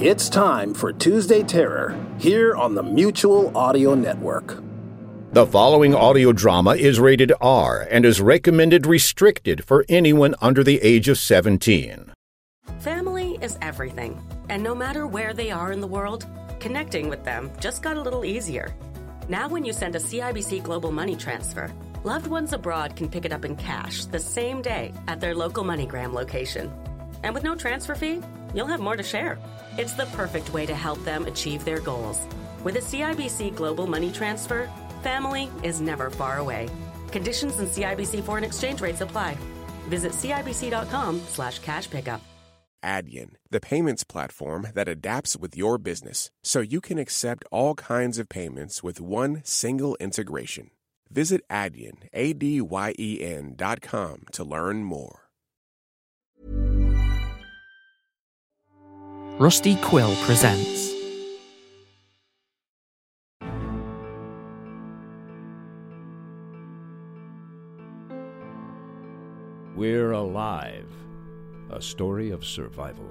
It's time for Tuesday Terror here on the Mutual Audio Network. The following audio drama is rated R and is recommended restricted for anyone under the age of 17. Family is everything, and no matter where they are in the world, connecting with them just got a little easier. Now, when you send a CIBC Global Money Transfer, loved ones abroad can pick it up in cash the same day at their local MoneyGram location. And with no transfer fee, you'll have more to share. It's the perfect way to help them achieve their goals. With a CIBC Global Money Transfer, family is never far away. Conditions and CIBC foreign exchange rates apply. Visit CIBC.com slash cash pickup. Adyen, the payments platform that adapts with your business so you can accept all kinds of payments with one single integration. Visit Adyen, A-D-Y-E-N dot com to learn more. Rusty Quill presents. We're Alive, a story of survival.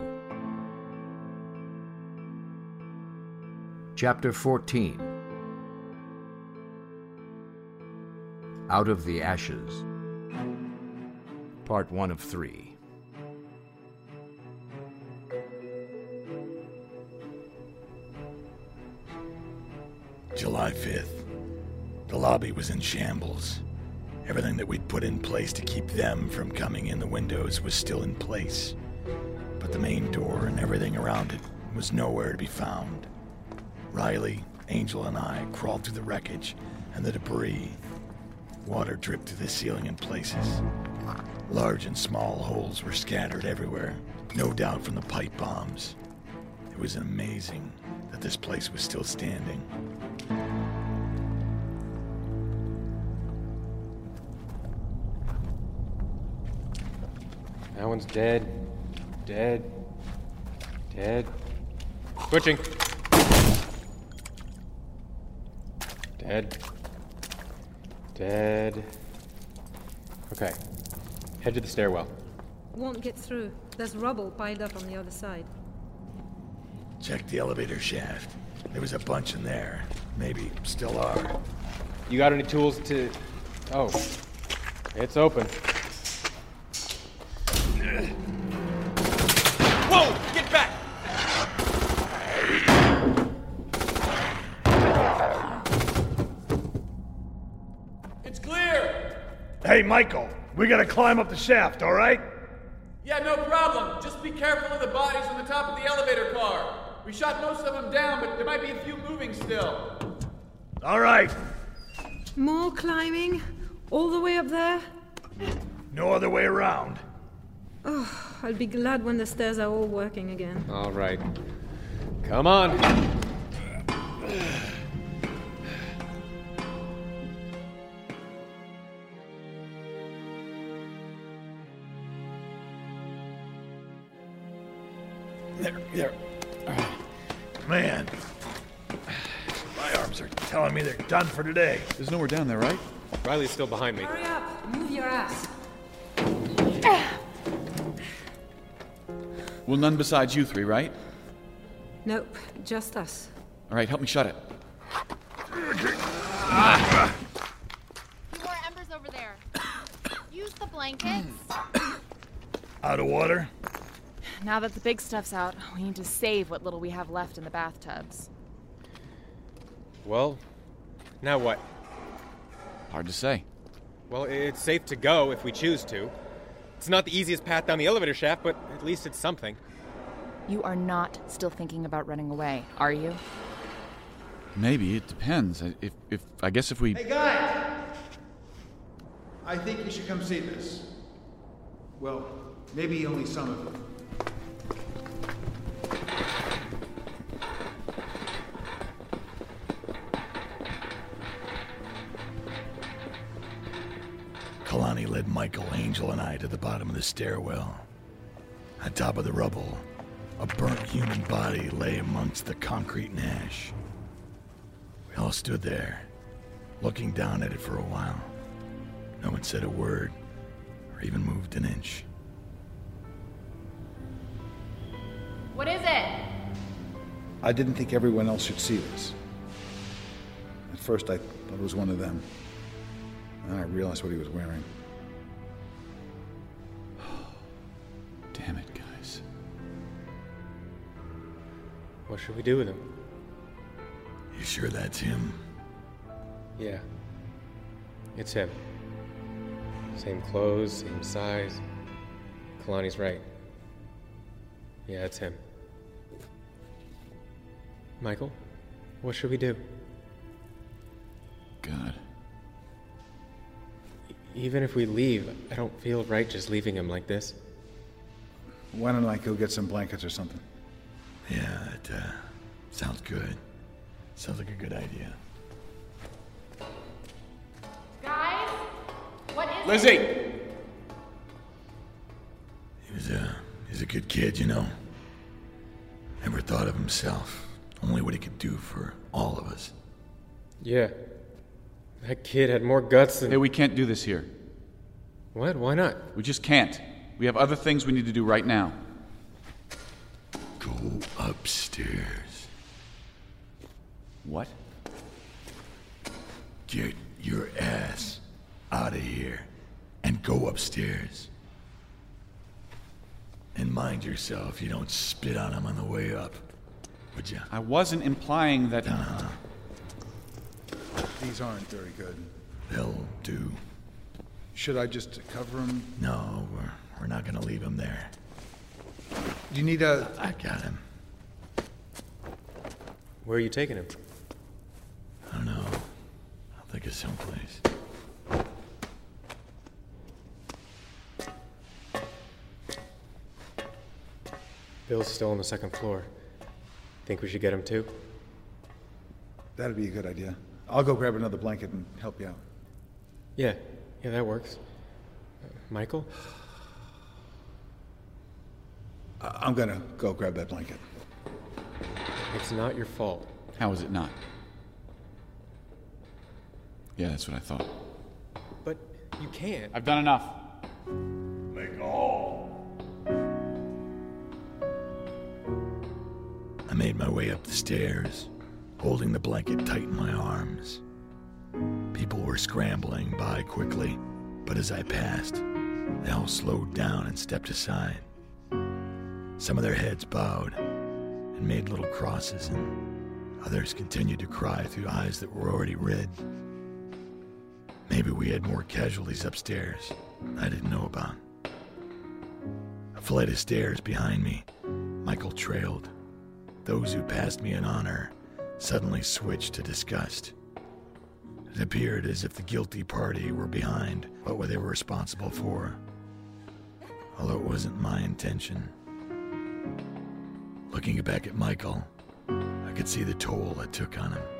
Chapter 14 Out of the Ashes. Part 1 of 3. July 5th. The lobby was in shambles. Everything that we'd put in place to keep them from coming in the windows was still in place. But the main door and everything around it was nowhere to be found. Riley, Angel, and I crawled through the wreckage and the debris. Water dripped through the ceiling in places. Large and small holes were scattered everywhere, no doubt from the pipe bombs. It was amazing that this place was still standing. That one's dead. Dead. Dead. Switching. Dead. Dead. Okay. Head to the stairwell. Won't get through. There's rubble piled up on the other side. Check the elevator shaft. There was a bunch in there. Maybe still are. You got any tools to. Oh. It's open. Whoa! Get back! It's clear! Hey, Michael, we gotta climb up the shaft, all right? Yeah, no problem. Just be careful of the bodies on the top of the elevator car. We shot most of them down, but there might be a few moving still. All right. More climbing? All the way up there? No other way around. Oh, I'll be glad when the stairs are all working again. All right. Come on. There, there. Man, my arms are telling me they're done for today. There's nowhere down there, right? Riley's still behind me. Hurry up! Move your ass. Well, none besides you three, right? Nope, just us. All right, help me shut it. More embers over there. Use the blankets. Out of water? Now that the big stuff's out, we need to save what little we have left in the bathtubs. Well, now what? Hard to say. Well, it's safe to go if we choose to. It's not the easiest path down the elevator shaft, but at least it's something. You are not still thinking about running away, are you? Maybe it depends. If, if I guess if we. Hey guys, I think you should come see this. Well, maybe only some of you. Kalani led Michael, Angel, and I to the bottom of the stairwell. On top of the rubble, a burnt human body lay amongst the concrete and ash. We all stood there, looking down at it for a while. No one said a word or even moved an inch. What is it? I didn't think everyone else should see this. At first, I thought it was one of them. Then I realized what he was wearing. Damn it, guys. What should we do with him? You sure that's him? Yeah. It's him. Same clothes, same size. Kalani's right. Yeah, it's him. Michael, what should we do? God. Even if we leave, I don't feel right just leaving him like this. Why don't I go get some blankets or something? Yeah, it uh, sounds good. Sounds like a good idea. Guys, what is Lizzie! it? He was a he's a good kid, you know. Never thought of himself, only what he could do for all of us. Yeah. That kid had more guts than. Hey, we can't do this here. What? Why not? We just can't. We have other things we need to do right now. Go upstairs. What? Get your ass out of here and go upstairs. And mind yourself, you don't spit on him on the way up. Would you? I wasn't implying that. Uh-huh. These aren't very good. They'll do. Should I just cover him? No, we're, we're not gonna leave him there. Do you need a. I got him. Where are you taking him? I don't know. I'll think of someplace. Bill's still on the second floor. Think we should get him too? That'd be a good idea. I'll go grab another blanket and help you out. Yeah, yeah, that works. Uh, Michael? I- I'm gonna go grab that blanket. It's not your fault. How is it not? Yeah, that's what I thought. But you can't. I've done enough. Make all. I made my way up the stairs, holding the blanket tight in my arms. People were scrambling by quickly, but as I passed, they all slowed down and stepped aside. Some of their heads bowed and made little crosses, and others continued to cry through eyes that were already red. Maybe we had more casualties upstairs I didn't know about. A flight of stairs behind me, Michael trailed. Those who passed me in honor suddenly switched to disgust. It appeared as if the guilty party were behind what they were responsible for, although it wasn't my intention. Looking back at Michael, I could see the toll it took on him.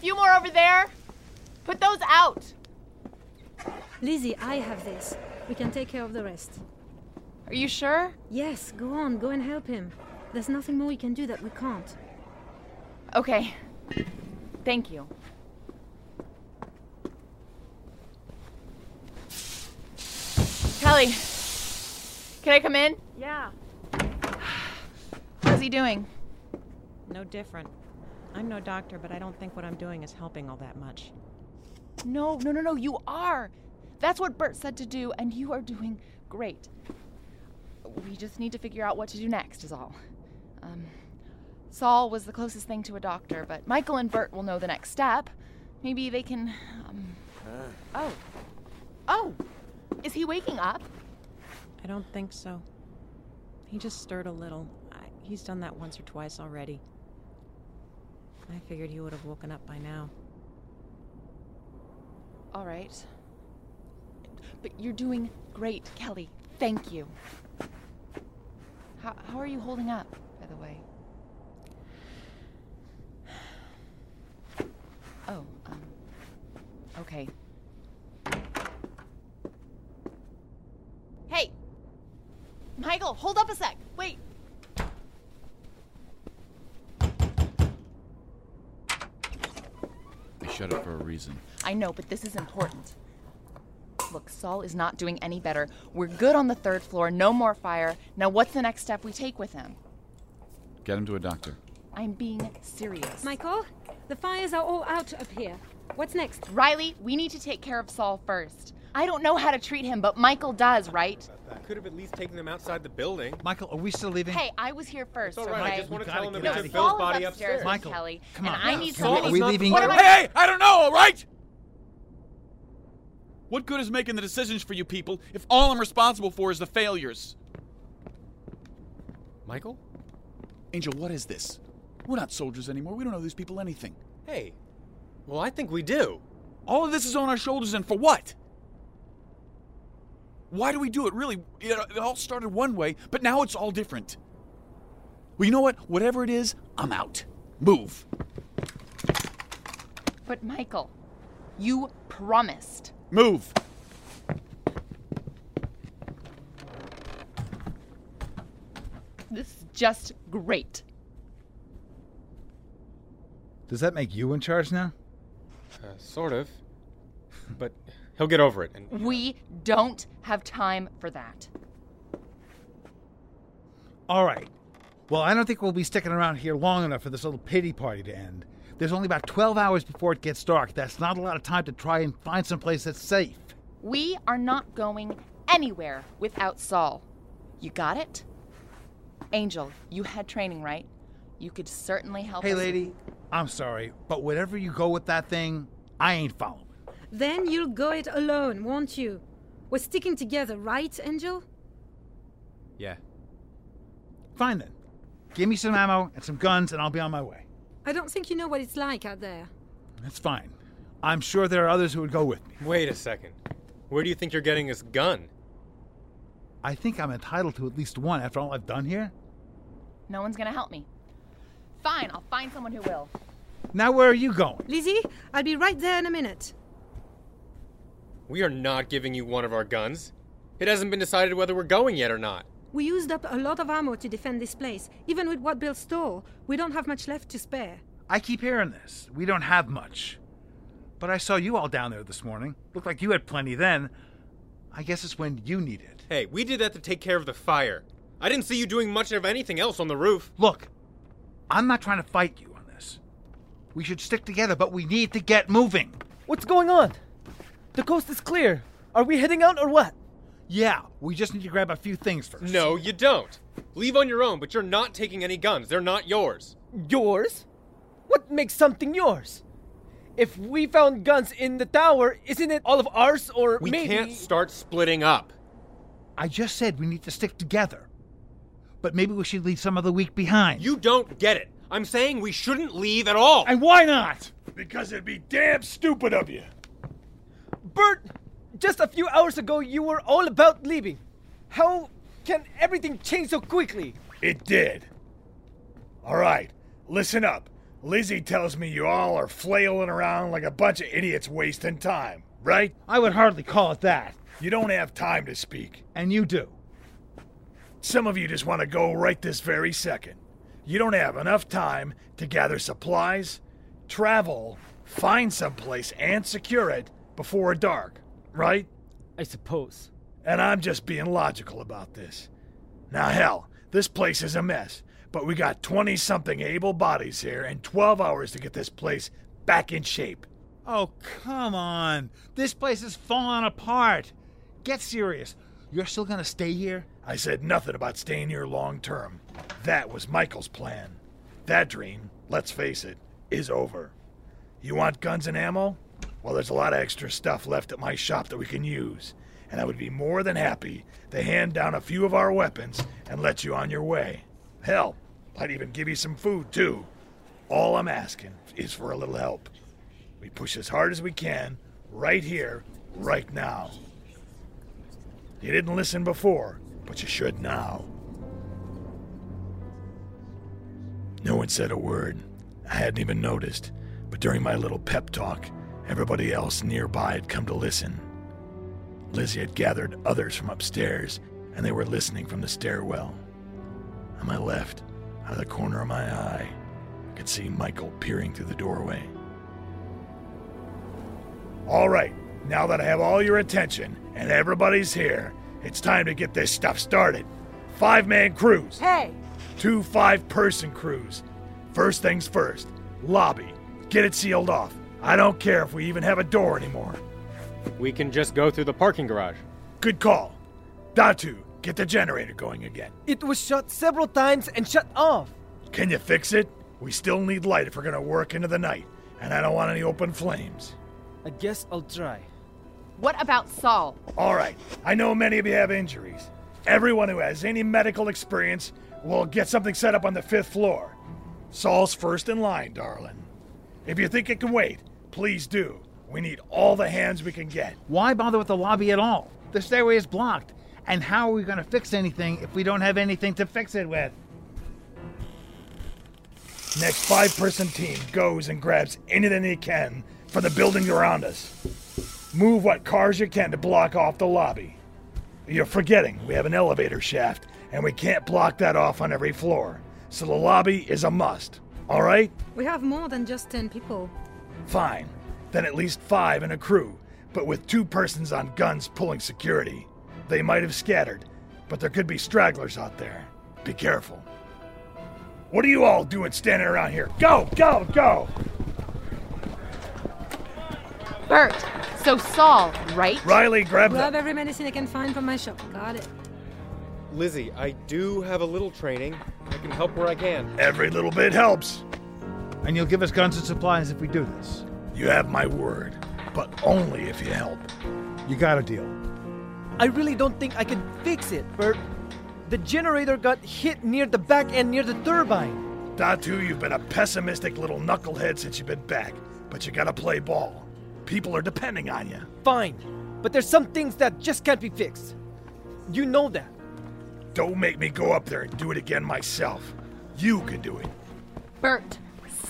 Few more over there. Put those out. Lizzie, I have this. We can take care of the rest. Are you sure? Yes, go on, go and help him. There's nothing more we can do that we can't. Okay. Thank you. Kelly, can I come in? Yeah. How's he doing? No different. I'm no doctor, but I don't think what I'm doing is helping all that much. No, no, no, no, you are. That's what Bert said to do, and you are doing great. We just need to figure out what to do next, is all. Um, Saul was the closest thing to a doctor, but Michael and Bert will know the next step. Maybe they can. Um, oh. Oh! Is he waking up? I don't think so. He just stirred a little. I, he's done that once or twice already. I figured he would have woken up by now. All right. But you're doing great, Kelly. Thank you. How, how are you holding up, by the way? Oh, um, okay. Hey! Michael, hold up a sec. Wait. They shut it for a reason. I know, but this is important. Look, Saul is not doing any better. We're good on the third floor, no more fire. Now, what's the next step we take with him? Get him to a doctor. I'm being serious. Michael, the fires are all out up here. What's next? Riley, we need to take care of Saul first. I don't know how to treat him, but Michael does, right? I could have at least taken them outside the building. Michael, are we still leaving? Hey, I was here first. It's all right. I just want to tell gotta him get that we took. Bill's body upstairs upstairs. Michael, Kelly, come and on. I need Saul, somebody. are we leaving? What am I- Hey, hey! I don't know, all right? What good is making the decisions for you people if all I'm responsible for is the failures? Michael? Angel, what is this? We're not soldiers anymore. We don't know these people anything. Hey. Well, I think we do. All of this is on our shoulders, and for what? Why do we do it? Really, it, it all started one way, but now it's all different. Well, you know what? Whatever it is, I'm out. Move. But Michael, you promised. Move. This is just great. Does that make you in charge now? Uh, sort of. But he'll get over it. And We don't have time for that. All right. Well, I don't think we'll be sticking around here long enough for this little pity party to end. There's only about 12 hours before it gets dark. That's not a lot of time to try and find someplace that's safe. We are not going anywhere without Saul. You got it? Angel, you had training, right? You could certainly help Hey, us. lady, I'm sorry, but whatever you go with that thing, I ain't following. Then you'll go it alone, won't you? We're sticking together, right, Angel? yeah. Fine then. Give me some ammo and some guns, and I'll be on my way. I don't think you know what it's like out there. That's fine. I'm sure there are others who would go with me. Wait a second. Where do you think you're getting this gun? I think I'm entitled to at least one after all I've done here. No one's gonna help me. Fine, I'll find someone who will. Now, where are you going? Lizzie, I'll be right there in a minute. We are not giving you one of our guns. It hasn't been decided whether we're going yet or not. We used up a lot of ammo to defend this place. Even with what Bill stole, we don't have much left to spare. I keep hearing this. We don't have much. But I saw you all down there this morning. Looked like you had plenty then. I guess it's when you need it. Hey, we did that to take care of the fire. I didn't see you doing much of anything else on the roof. Look, I'm not trying to fight you on this. We should stick together, but we need to get moving. What's going on? The coast is clear. Are we heading out or what? Yeah, we just need to grab a few things first. No, you don't. Leave on your own, but you're not taking any guns. They're not yours. Yours? What makes something yours? If we found guns in the tower, isn't it all of ours or We maybe can't start splitting up. I just said we need to stick together. But maybe we should leave some of the weak behind. You don't get it. I'm saying we shouldn't leave at all. And why not? Because it'd be damn stupid of you. Bert, just a few hours ago you were all about leaving. How can everything change so quickly? It did. All right, listen up. Lizzie tells me you all are flailing around like a bunch of idiots wasting time, right? I would hardly call it that. You don't have time to speak. And you do. Some of you just want to go right this very second. You don't have enough time to gather supplies, travel, find someplace, and secure it before dark, right? I suppose. And I'm just being logical about this. Now, hell, this place is a mess, but we got 20 something able bodies here and 12 hours to get this place back in shape. Oh, come on. This place is falling apart. Get serious. You're still gonna stay here? I said nothing about staying here long term. That was Michael's plan. That dream, let's face it, is over. You want guns and ammo? Well, there's a lot of extra stuff left at my shop that we can use, and I would be more than happy to hand down a few of our weapons and let you on your way. Hell, I'd even give you some food, too. All I'm asking is for a little help. We push as hard as we can, right here, right now. You didn't listen before, but you should now. No one said a word. I hadn't even noticed, but during my little pep talk, Everybody else nearby had come to listen. Lizzie had gathered others from upstairs, and they were listening from the stairwell. On my left, out of the corner of my eye, I could see Michael peering through the doorway. All right, now that I have all your attention and everybody's here, it's time to get this stuff started. Five man crews. Hey! Two five person crews. First things first lobby. Get it sealed off. I don't care if we even have a door anymore. We can just go through the parking garage. Good call. Datu, get the generator going again. It was shut several times and shut off. Can you fix it? We still need light if we're gonna work into the night, and I don't want any open flames. I guess I'll try. What about Saul? All right, I know many of you have injuries. Everyone who has any medical experience will get something set up on the fifth floor. Saul's first in line, darling. If you think it can wait, please do. We need all the hands we can get. Why bother with the lobby at all? The stairway is blocked. And how are we going to fix anything if we don't have anything to fix it with? Next five person team goes and grabs anything they can from the buildings around us. Move what cars you can to block off the lobby. You're forgetting we have an elevator shaft, and we can't block that off on every floor. So the lobby is a must. All right? We have more than just 10 people. Fine. Then at least five in a crew, but with two persons on guns pulling security. They might have scattered, but there could be stragglers out there. Be careful. What are you all doing standing around here? Go, go, go! Bert, so Saul, right? Riley, grab Grab the. every medicine I can find from my shop. Got it. Lizzie, I do have a little training. I can help where I can. Every little bit helps. And you'll give us guns and supplies if we do this. You have my word, but only if you help. You got a deal. I really don't think I can fix it, Bert. The generator got hit near the back end near the turbine. Datu, you've been a pessimistic little knucklehead since you've been back, but you gotta play ball. People are depending on you. Fine, but there's some things that just can't be fixed. You know that. Don't make me go up there and do it again myself. You can do it. Bert,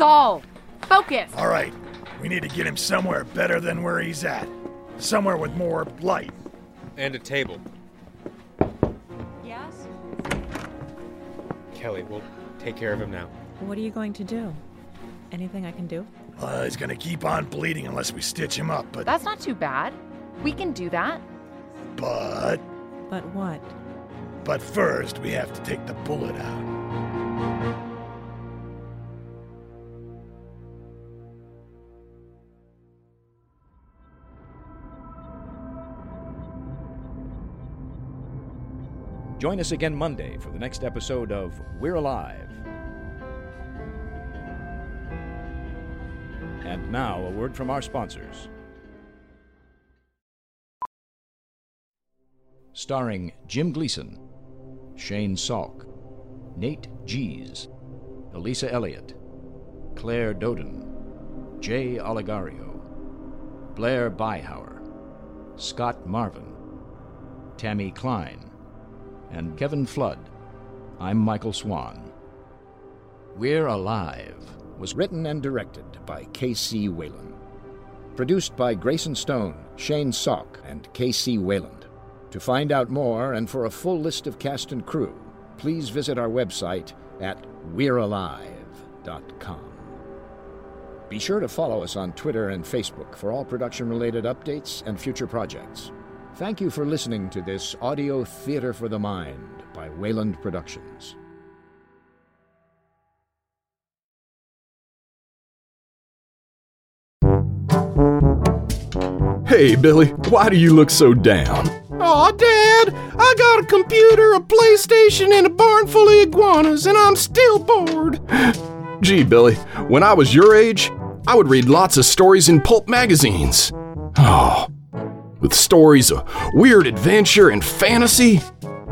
Saul, focus. All right, we need to get him somewhere better than where he's at. Somewhere with more light. And a table. Yes? Kelly, we'll take care of him now. What are you going to do? Anything I can do? Uh, he's gonna keep on bleeding unless we stitch him up, but. That's not too bad. We can do that. But. But what? But first, we have to take the bullet out. Join us again Monday for the next episode of We're Alive. And now, a word from our sponsors. Starring Jim Gleason, Shane Salk, Nate Gies, Elisa Elliott, Claire Dodin, Jay Oligario, Blair Byhauer, Scott Marvin, Tammy Klein, and Kevin Flood. I'm Michael Swan. We're Alive was written and directed by K.C. Wayland. Produced by Grayson Stone, Shane Salk, and K.C. Wayland. To find out more and for a full list of cast and crew, please visit our website at we'realive.com. Be sure to follow us on Twitter and Facebook for all production related updates and future projects. Thank you for listening to this audio theater for the mind by Wayland Productions. Hey, Billy, why do you look so down? Aw, Dad, I got a computer, a PlayStation, and a barn full of iguanas, and I'm still bored. Gee, Billy, when I was your age, I would read lots of stories in pulp magazines. Oh, with stories of weird adventure and fantasy,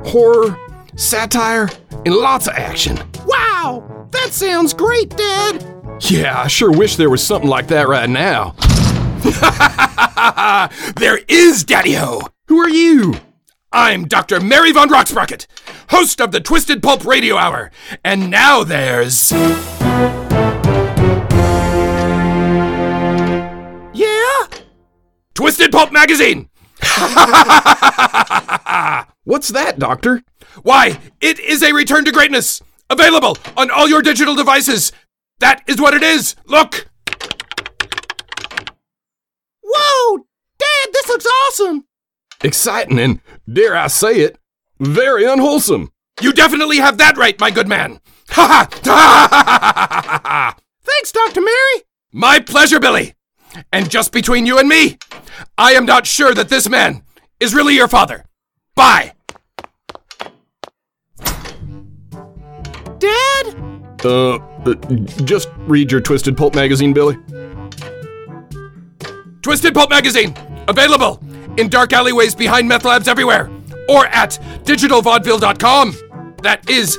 horror, satire, and lots of action. Wow, that sounds great, Dad. Yeah, I sure wish there was something like that right now. there is, Daddy Ho! Who are you? I'm Dr. Mary Von Rocksprocket, host of the Twisted Pulp Radio Hour, and now there's. Pulp Magazine! What's that, Doctor? Why, it is a return to greatness! Available on all your digital devices! That is what it is! Look! Whoa! Dad, this looks awesome! Exciting and, dare I say it, very unwholesome. You definitely have that right, my good man! Ha ha! Thanks, Dr. Mary! My pleasure, Billy! And just between you and me, I am not sure that this man is really your father. Bye! Dad? Uh, uh, just read your Twisted Pulp magazine, Billy. Twisted Pulp magazine, available in dark alleyways behind meth labs everywhere, or at digitalvaudeville.com. That is